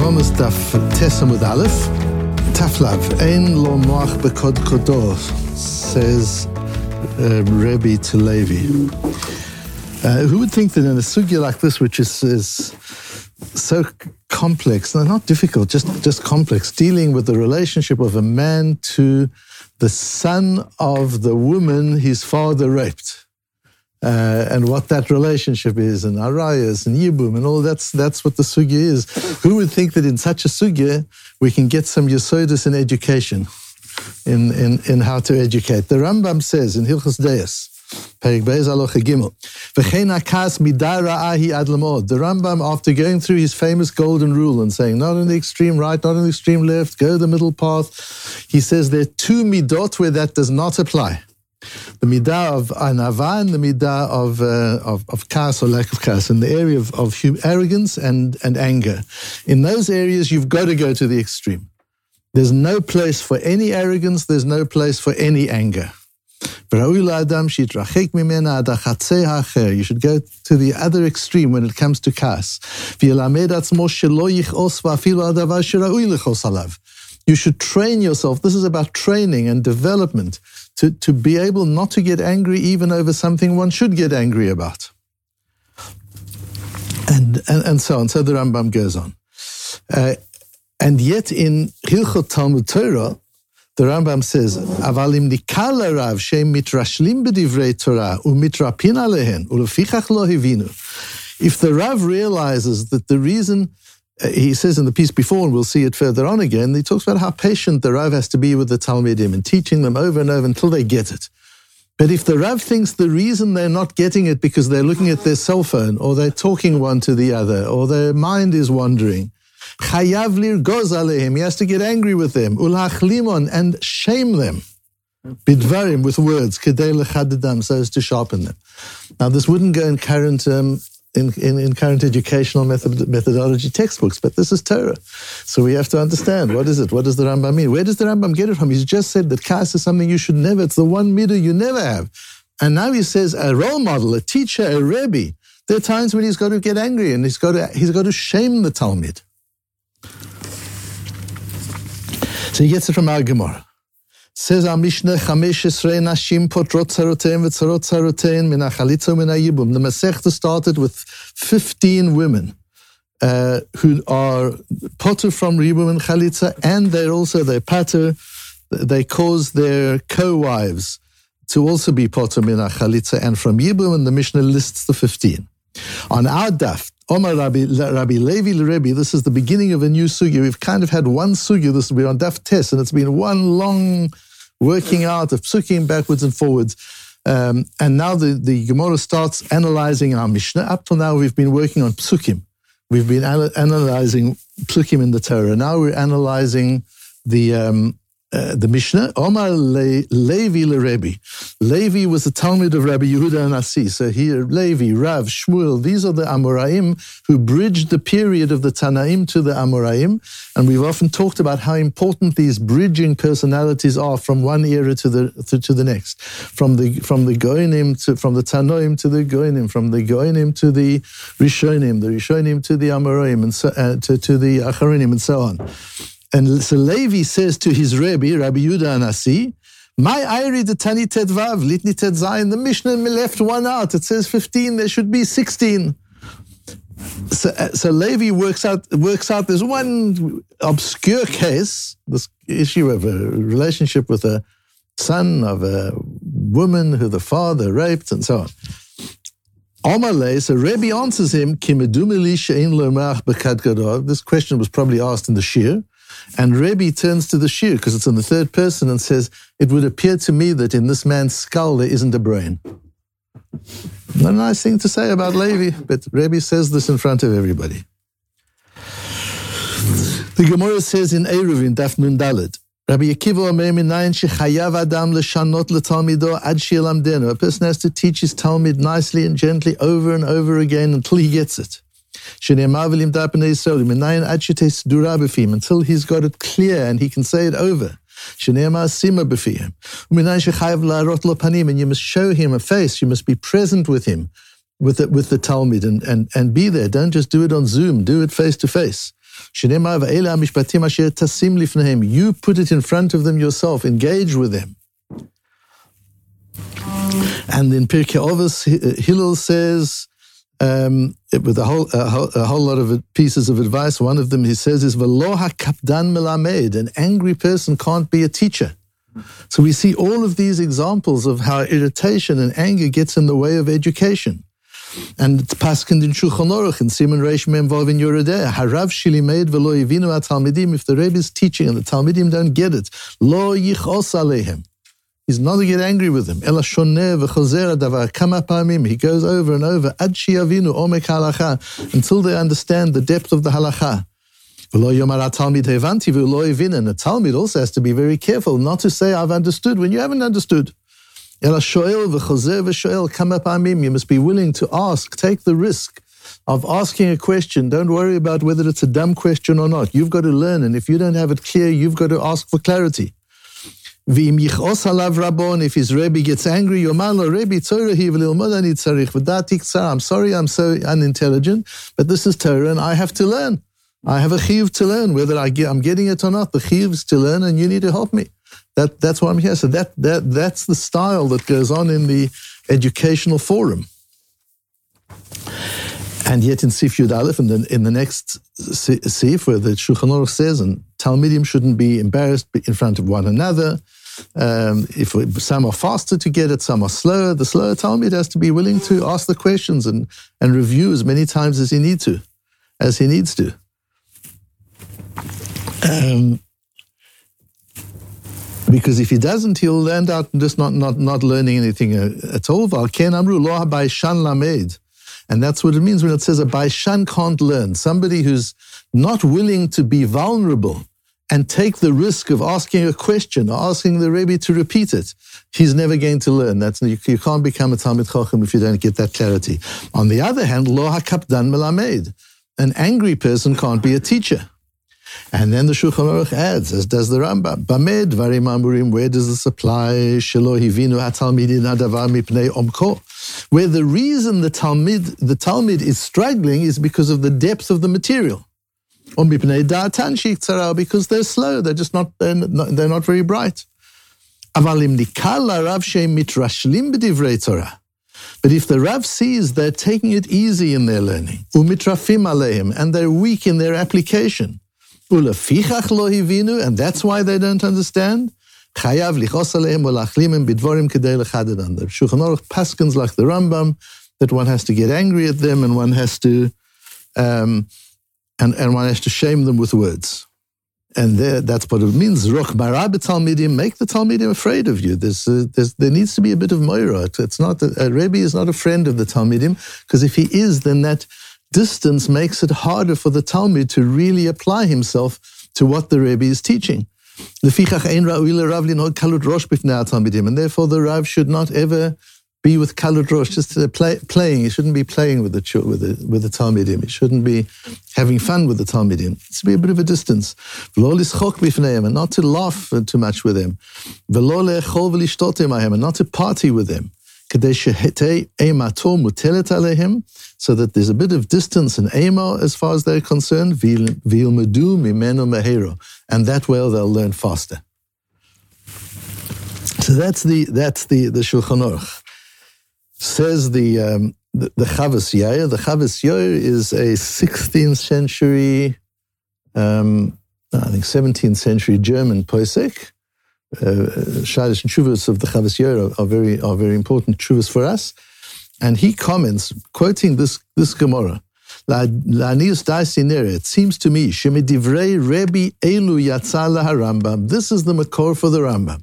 Yevamos Daf Tesamud Aleph. Taflav, Ein lo moach bekod kodo, says uh, Rebbe to Levi. Uh, who would think that in a sugya like this, which is, is so complex, no, not difficult, just, just complex, dealing with the relationship of a man to the son of the woman his father raped uh, and what that relationship is, and arayas and yibum, and all that's that's what the sugya is. Who would think that in such a sugya we can get some yesodis in education, in, in, in how to educate? The Rambam says in Hilchos Deis, Perik Beis Alocha Gimel, V'chein akas midara ahi ad The Rambam, after going through his famous golden rule and saying, not on the extreme right, not on the extreme left, go the middle path, he says there are two midot where that does not apply the midah of anava and the midah of, uh, of, of kas or lack of kas, in the area of, of arrogance and, and anger. In those areas, you've got to go to the extreme. There's no place for any arrogance, there's no place for any anger. You should go to the other extreme when it comes to kas. You should train yourself. This is about training and development to, to be able not to get angry even over something one should get angry about. And, and, and so on. So the Rambam goes on. Uh, and yet in Hilchot Talmud Torah, the Rambam says, "Avalim nikal rav shem mitrashlim b'divrei Torah umitrapin alehen ulefichach lo hivinu." If the Rav realizes that the reason he says in the piece before, and we'll see it further on again, he talks about how patient the Rav has to be with the Talmidim and teaching them over and over until they get it. But if the Rav thinks the reason they're not getting it because they're looking at their cell phone or they're talking one to the other or their mind is wandering, chayav lir goz alehim, he has to get angry with them, ulach limon, and shame them. Bidvarim, with words, kedei lechadidam, so as to sharpen them. Now, this wouldn't go in current um, in, in, in, current educational method, methodology textbooks, but this is Torah. So we have to understand what is it? What does the Rambam mean? Where does the Rambam get it from? He's just said that kas is something you should never, it's the one midah you never have. And now he says a role model, a teacher, a rebbe. There are times when he's got to get angry and he's got to, he's got to shame the Talmid. So he gets it from our Gemara. Says our Mishnah, Chameshes Nashim Potrot Tzarotein V'Tzarot Tzarotein Min HaChalitza Min HaYibum. The Masechta started with 15 women uh, who are potter from Yibum and Chalitza, and they're also, their pater, they cause their co-wives to also be potter Min HaChalitza and from Yibum, and the Mishnah lists the 15. On our daf, Omar Rabbi, Rabbi Levi Rebbe, this is the beginning of a new sugya. We've kind of had one sugya, this will be on daf test, and it's been one long working out of psukim backwards and forwards. Um, and now the, the Gemara starts analyzing our Mishnah. Up till now, we've been working on psukim. We've been analyzing psukim in the Torah. Now we're analyzing the um, uh, the Mishnah, Omar Le, Levi Rebbe. Levi was the Talmid of Rabbi Yehuda and. So here, Levi, Rav, Shmuel, these are the Amoraim who bridged the period of the Tanaim to the Amoraim. And we've often talked about how important these bridging personalities are from one era to the to, to the next, from the from the Goinim to from the Tanoim to the Goinim, from the Goinim to the Rishonim, the Rishonim to the Amoraim, and so, uh, to, to the Acharonim, and so on. And so Levi says to his Rebbe, Rabbi Yudah HaNasi, my Iri the Tani Tedvav, Litni Ted Zayin, the Mishnah left one out. It says 15, there should be 16. So, uh, so Levi works out works out there's one obscure case, this issue of a relationship with a son of a woman who the father raped and so on. Omale, so Rebbe answers him, This question was probably asked in the Shir. And Rebbe turns to the shir, because it's in the third person, and says, It would appear to me that in this man's skull there isn't a brain. Not a nice thing to say about Levi, but Rebbe says this in front of everybody. The Gemara says in Eruvin, Daf Nun Dalet, Rabbi Akiva Omer minayin shechayav adam leshanot letalmido ad. A person has to teach his Talmid nicely and gently over and over again until he gets it until he's got it clear and he can say it over. And you must show him a face, you must be present with him, with the, with the Talmid, and, and, and be there. Don't just do it on Zoom, do it face to face. You put it in front of them yourself, engage with them. And in Pirkei Avos, Hillel says, um, with a whole, a whole, a, whole, lot of pieces of advice. One of them he says is "Veloha kapdan melamed." An angry person can't be a teacher. So we see all of these examples of how irritation and anger gets in the way of education. And it's paskind in Shulchan Aruch in Simon Reish Memvav in Yoreh Deah. Harav shilimed velo yivinu talmidim. If the Rebbe is teaching and the talmidim don't get it, lo yichos alehem. He's not to get angry with pamim. He goes over and over ad omek halacha until they understand the depth of the halacha. And the Talmid also has to be very careful not to say I've understood when you haven't understood. You must be willing to ask, take the risk of asking a question. Don't worry about whether it's a dumb question or not. You've got to learn, and if you don't have it clear, you've got to ask for clarity. If his Rebbe gets angry, I'm sorry, I'm so unintelligent, but this is Torah and I have to learn. I have a chiyuv to learn, whether I get, I'm getting it or not. The chiyuv is to learn, and you need to help me. That that's why I'm here. So that that that's the style that goes on in the educational forum. And yet in Sif Yud Aleph, in the, in the next Sif, where the Shulchan Aruch says, and Talmidim shouldn't be embarrassed in front of one another, um, if some are faster to get it, some are slower. The slower Talmid has to be willing to ask the questions and, and review as many times as he need to, as he needs to. Um, because if he doesn't, he'll end up just not not not learning anything uh, at all. And that's what it means when it says a baishan can't learn. Somebody who's not willing to be vulnerable and take the risk of asking a question or asking the Rebbe to repeat it, he's never going to learn. That's you, you can't become a Talmid Chacham if you don't get that clarity. On the other hand, lo hakapdan melamed, an angry person can't be a teacher. And then the Shulchan Aruch adds, as does the Rambam, Bamed varim amurim, where does this apply? Shelo hivinu hatalmidin hadavar mipnei omko. Where the reason the Talmid, the Talmid is struggling is because of the depth of the material because they're slow, they're just not, they're not, they're not very bright. But if the Rav sees they're taking it easy in their learning, and they're weak in their application, and that's why they don't understand, Shulchan Aruch paskins like the Rambam, that one has to get angry at them and one has to um, and, and one has to shame them with words. And there, that's what it means. Roch marab talmidim, make the talmidim afraid of you. There's, uh, there's, there needs to be a bit of moira. It's not a, a Rebbe is not a friend of the talmidim because if he is, then that distance makes it harder for the Talmid to really apply himself to what the Rebbe is teaching. And therefore, the Rav should not ever be with Kalud Rosh, just to play, playing. You shouldn't be playing with the with the with the Talmidim. You shouldn't be having fun with the Talmidim. It's to be a bit of a distance. and not to laugh too much with them. and not to party with them. So that there's a bit of distance and ema as far as they're concerned. And that way they'll learn faster. So that's the that's the the Shulchan Aruch. Says the um, the, the Chavas Yair. The Chavas Yair is a 16th century, um, I think 17th century German posek. Uh, Shadish and Shuvas of the Chavas Yair are, are, very are very important Shuvas for us. And he comments, quoting this this Gemara. It seems to me, Shemidivrei Rebbe Elu Yatzala Harambam. This is the Makor for the Rambam.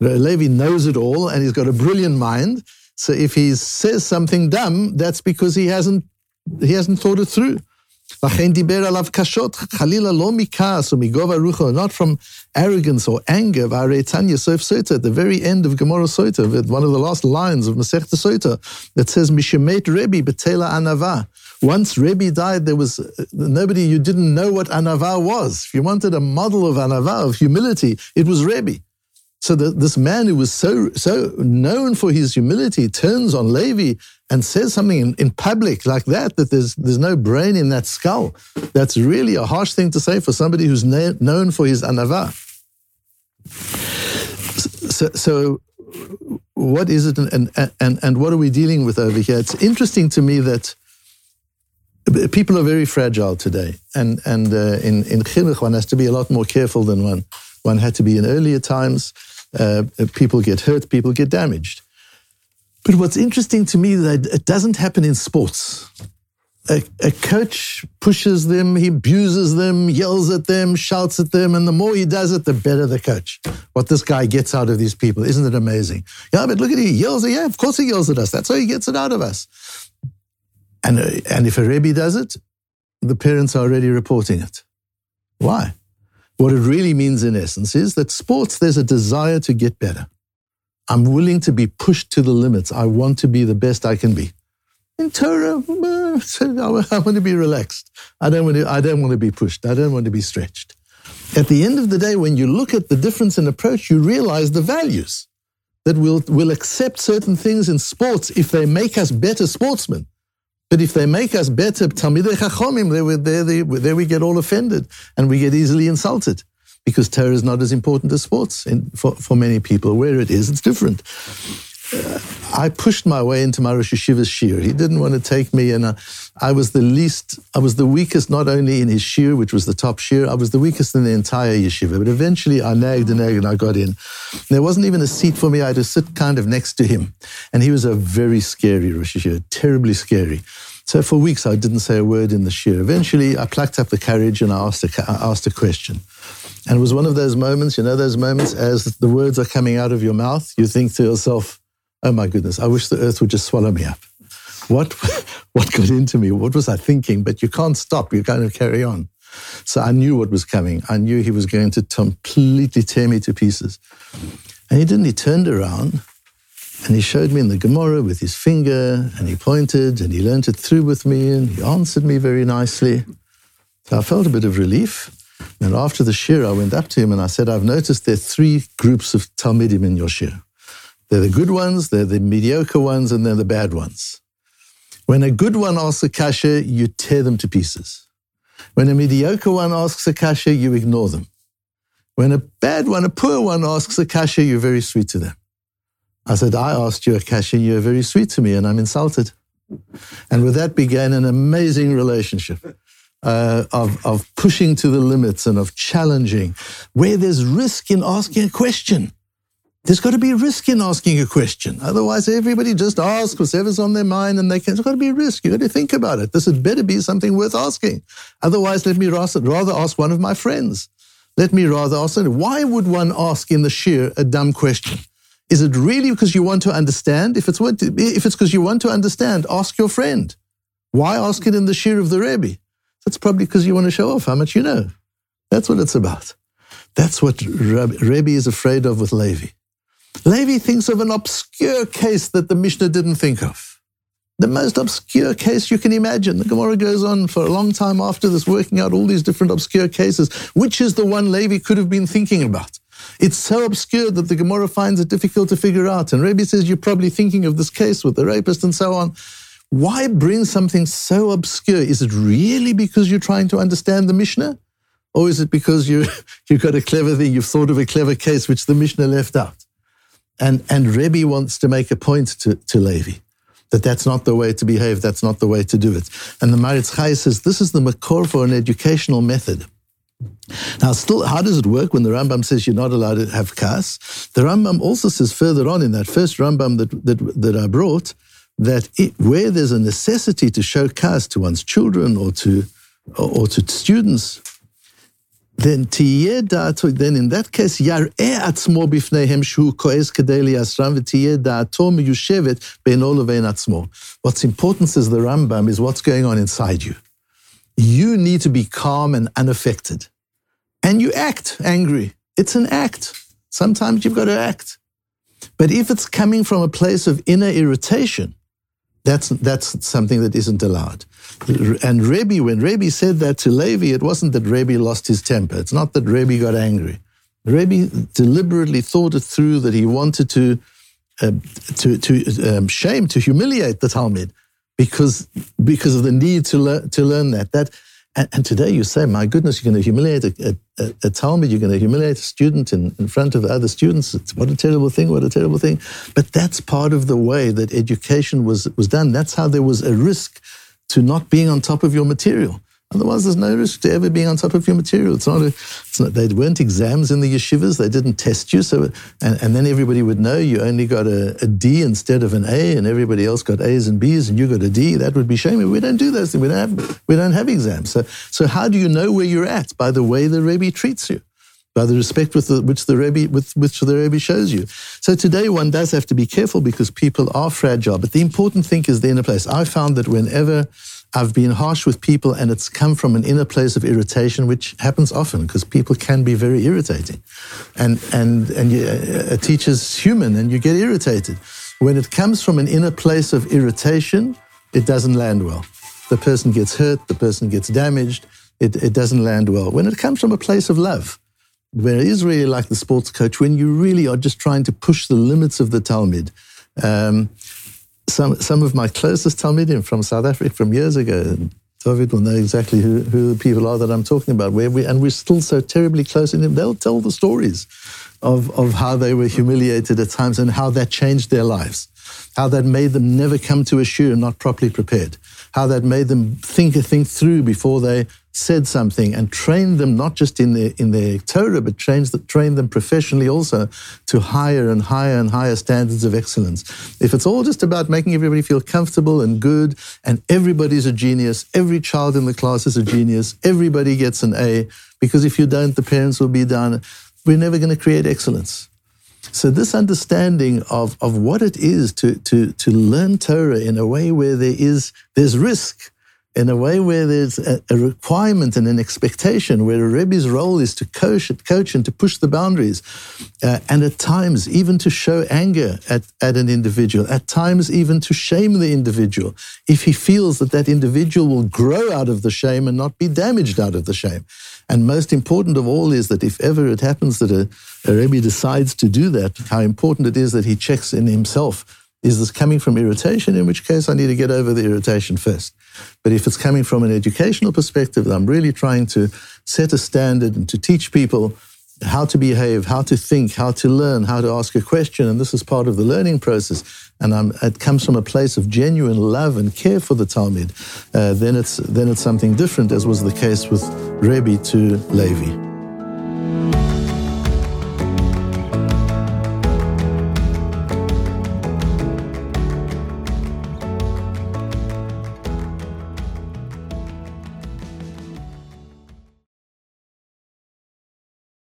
Levi knows it all and he's got a brilliant mind. So if he says something dumb, that's because he hasn't he hasn't thought it through. Not from arrogance or anger. At the very end of Gemara Soita, one of the last lines of Masechta Soita, it says, Once Rebbe died, there was nobody, you didn't know what anava was. If you wanted a model of anava, of humility, it was Rebbe. So this man who was so so known for his humility turns on Levi and says something in, in public like that, that there's, there's no brain in that skull. That's really a harsh thing to say for somebody who's na- known for his anava. So, so what is it and, and, and what are we dealing with over here? It's interesting to me that people are very fragile today. And, and uh, in, in chinuch, one has to be a lot more careful than one, one had to be in earlier times. Uh, people get hurt, people get damaged. But what's interesting to me is that it doesn't happen in sports. A, a, coach pushes them, he abuses them, yells at them, shouts at them, and the more he does it, the better the coach. What this guy gets out of these people, isn't it amazing? Yeah, but look at he yells. At yeah, of course he yells at us. That's how he gets it out of us. And, uh, and if a Rebbe does it, the parents are already reporting it. Why? What it really means, in essence, is that sports, there's a desire to get better. I'm willing to be pushed to the limits. I want to be the best I can be. In Torah, eh, I want to be relaxed. I don't want to, I don't want to be pushed. I don't want to be stretched. At the end of the day, when you look at the difference in approach, you realize the values that we'll, we'll accept certain things in sports if they make us better sportsmen. But if they make us better there, there, there we get all offended and we get easily insulted because Torah is not as important as sports for, for many people. Where it is, it's different. I pushed my way into my Rosh Yeshiva's shir. He didn't want to take me, and uh, I was the least, I was the weakest, not only in his shir, which was the top shir, I was the weakest in the entire yeshiva. But eventually I nagged and nagged and I got in. There wasn't even a seat for me. I had to sit kind of next to him. And he was a very scary Rosh Yeshiva, terribly scary. So for weeks I didn't say a word in the shir. Eventually I plucked up the courage and I asked a, I asked a question. And it was one of those moments, you know, those moments as the words are coming out of your mouth, you think to yourself, oh my goodness, I wish the earth would just swallow me up. What, what got into me? What was I thinking? But you can't stop. You kind of carry on. So I knew what was coming. I knew he was going to completely tear me to pieces. And he didn't. He turned around and he showed me in the Gemara with his finger and he pointed and he learned it through with me and he answered me very nicely. So I felt a bit of relief. And after the shir, I went up to him and I said, I've noticed there are three groups of Talmidim in your shir. They're the good ones, they're the mediocre ones, and they're the bad ones. When a good one asks a kasha, you tear them to pieces. When a mediocre one asks a kasha, you ignore them. When a bad one, a poor one asks a kasha, you're very sweet to them. I said, I asked you a kasha, you're very sweet to me, and I'm insulted. And with that began an amazing relationship uh, of, of pushing to the limits and of challenging, where there's risk in asking a question. There's got to be risk in asking a question. Otherwise, everybody just asks whatever's on their mind and they can, there's got to be risk. You've got to think about it. This had better be something worth asking. Otherwise, let me rather ask one of my friends. Let me rather ask, why would one ask in the shir a dumb question? Is it really because you want to understand? If it's, if it's because you want to understand, ask your friend. Why ask it in the shir of the Rebbe? That's probably because you want to show off how much you know. That's what it's about. That's what Rebbe is afraid of with Levi. Levi thinks of an obscure case that the Mishnah didn't think of. The most obscure case you can imagine. The Gemara goes on for a long time after this, working out all these different obscure cases. Which is the one Levi could have been thinking about? It's so obscure that the Gemara finds it difficult to figure out. And Rebbe says, You're probably thinking of this case with the rapist and so on. Why bring something so obscure? Is it really because you're trying to understand the Mishnah? Or is it because you, you've got a clever thing, you've thought of a clever case which the Mishnah left out? And, and Rebbe wants to make a point to, to Levi that that's not the way to behave, that's not the way to do it. And the Maritz Chai says this is the makor for an educational method. Now, still, how does it work when the Rambam says you're not allowed to have kas? The Rambam also says further on in that first Rambam that, that, that I brought, that it, where there's a necessity to show kas to one's children or to or, or to students, then then in that case, shu koez kedei liyasram v'tiyeh da'ato miyushevet beino levein atzmo. What's important, says the Rambam, is what's going on inside you. you need to be calm and unaffected. And you act angry. It's an act. Sometimes you've got to act. But if it's coming from a place of inner irritation, that's, that's something that isn't allowed. And Rebbe, when Rebbe said that to Levi, it wasn't that Rebbe lost his temper. It's not that Rebbe got angry. Rebbe deliberately thought it through that he wanted to, uh, to, to um, shame, to humiliate the Talmid because, because of the need to, learn to learn that. That and, and, today you say, my goodness, you're going to humiliate a, a, a Talmid, you're going to humiliate a student in, in front of other students. It's, what a terrible thing, what a terrible thing. But that's part of the way that education was, was done. That's how there was a risk to not being on top of your material. Otherwise, there's no risk to ever being on top of your material. It's not, a, it's not they weren't exams in the yeshivas. They didn't test you. So, and, and then everybody would know you only got a, a D instead of an A, and everybody else got A's and B's, and you got a D. That would be shaming. We don't do those things. We don't have, we don't have exams. So, so how do you know where you're at? By the way the Rebbe treats you by the respect with the, which the Rebbe with which the Rebbe shows you. So today one does have to be careful because people are fragile. But the important thing is the inner place. I found that whenever I've been harsh with people and it's come from an inner place of irritation, which happens often because people can be very irritating. And, and, and you, a teacher's human and you get irritated. When it comes from an inner place of irritation, it doesn't land well. The person gets hurt, the person gets damaged, it, it doesn't land well. When it comes from a place of love, where it is really like the sports coach, when you really are just trying to push the limits of the Talmid, um, some some of my closest Talmidim from South Africa from years ago. Mm-hmm. David will know exactly who, who the people are that I'm talking about. Where we and we're still so terribly close in them. They'll tell the stories of of how they were humiliated at times and how that changed their lives, how that made them never come to a shiur not properly prepared, how that made them think a thing through before they said something and trained them not just in their in their Torah, but trained, trained them professionally also to higher and higher and higher standards of excellence. If it's all just about making everybody feel comfortable and good, and everybody's a genius, every child in the class is a genius, everybody gets an A, because if you don't, the parents will be down. We're never going to create excellence. So this understanding of, of what it is to, to, to learn Torah in a way where there is there's risk, in a way where there's a, a, requirement and an expectation, where a Rebbe's role is to coach, coach and to push the boundaries, uh, and at times even to show anger at, at an individual, at times even to shame the individual, if he feels that that individual will grow out of the shame and not be damaged out of the shame. And most important of all is that if ever it happens that a, a Rebbe decides to do that, how important it is that he checks in himself is this coming from irritation? In which case, I need to get over the irritation first. But if it's coming from an educational perspective, I'm really trying to set a standard and to teach people how to behave, how to think, how to learn, how to ask a question. And this is part of the learning process. And I'm, it comes from a place of genuine love and care for the Talmid. Uh, then, it's, then it's something different, as was the case with Rebbe to Levi.